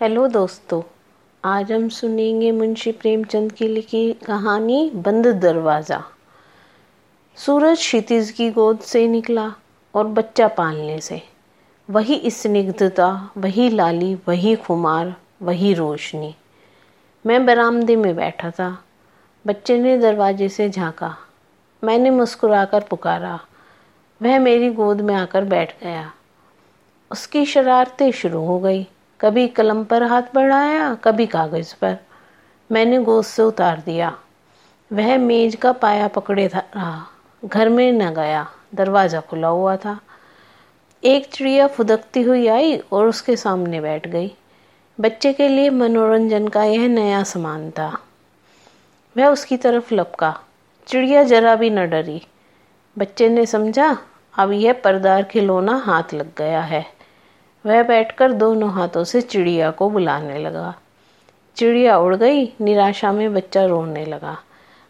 Hello दोस्तों, आज हम सुनेंगे मुंशी प्रेमचंद की लिखी कहानी बंद दरवाज़ा। सूरज क्षितिज की गोद से निकला और बच्चा पालने से। वही स्निग्धता, वही लाली, वही खुमार, वही रोशनी। मैं बरामदे में बैठा था। बच्चे ने दरवाजे से झांका। मैंने मुस्कुराकर पुकारा। वह मेरी गोद में आकर बैठ गया। उसकी शरारतें शुरू हो गई। कभी कलम पर हाथ बढ़ाया, कभी कागज़ पर। मैंने गोद से उतार दिया। वह मेज का पाया पकड़े था, रहा। घर में न गया, दरवाज़ा खुला हुआ था। एक चिड़िया फुदकती हुई आई और उसके सामने बैठ गई। बच्चे के लिए मनोरंजन का यह नया सामान था। वह उसकी तरफ़ लपका। चिड़िया जरा भी न डरी। बच्चे ने समझा, अब यह परदार खिलौना हाथ लग गया है। वह बैठकर दोनों हाथों से चिड़िया को बुलाने लगा। चिड़िया उड़ गई, निराशा में बच्चा रोने लगा।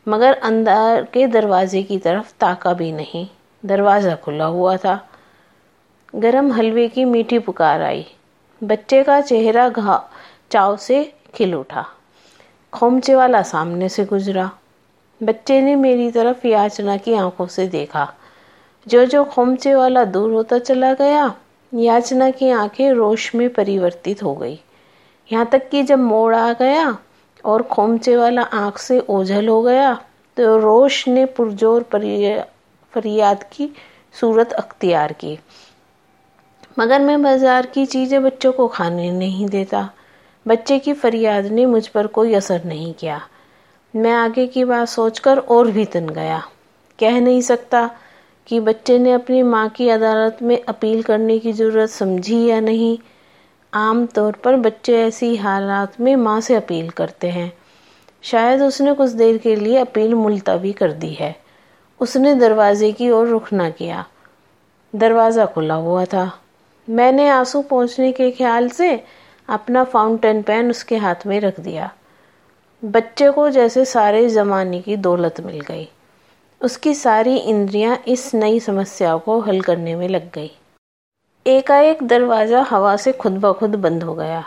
मगर अंदर के दरवाजे की तरफ़ ताका भी नहीं। दरवाज़ा खुला हुआ था। गरम हलवे की मीठी पुकार आई। बच्चे का चेहरा घा चाव से खिल उठा। खोमचे वाला सामने से गुजरा। बच्चे ने मेरी तरफ़ याचना की आँखों से देखा। जो जो खोमचे वाला दूर होता चला गया याचना की आँखें रोश में परिवर्तित हो गई। यहाँ तक कि जब मोड़ आ गया और खोमचे वाला आँख से ओझल हो गया तो रोश ने पुरजोर फरियाद की सूरत अख्तियार की। मगर मैं बाज़ार की चीज़ें बच्चों को खाने नहीं देता। बच्चे की फरियाद ने मुझ पर कोई असर नहीं किया। मैं आगे की बात सोचकर और भी तन गया। कह नहीं सकता कि बच्चे ने अपनी माँ की अदालत में अपील करने की ज़रूरत समझी या नहीं? आम तौर पर बच्चे ऐसी हालात में माँ से अपील करते हैं। शायद उसने कुछ देर के लिए अपील मुलतवी कर दी है। उसने दरवाजे की ओर रुख ना किया। दरवाज़ा खुला हुआ था। मैंने आँसू पहुँचने के ख्याल से अपना फाउंटेन पेन उसके हाथ में रख दिया। बच्चे को जैसे सारे ज़माने की दौलत मिल गई। उसकी सारी इंद्रियाँ इस नई समस्या को हल करने में लग गई। एकाएक दरवाज़ा हवा से खुद ब खुद बंद हो गया।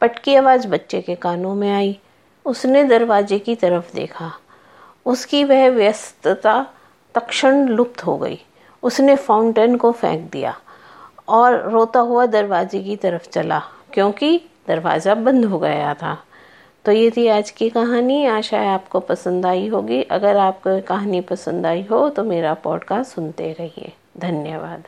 पटकी आवाज़ बच्चे के कानों में आई। उसने दरवाजे की तरफ़ देखा। उसकी वह व्यस्तता तक्षण लुप्त हो गई। उसने फाउंटेन को फेंक दिया और रोता हुआ दरवाजे की तरफ़ चला, क्योंकि दरवाज़ा बंद हो गया था। तो ये थी आज की कहानी। आशा है आपको पसंद आई होगी। अगर आपको कहानी पसंद आई हो तो मेरा पॉडकास्ट सुनते रहिए। धन्यवाद।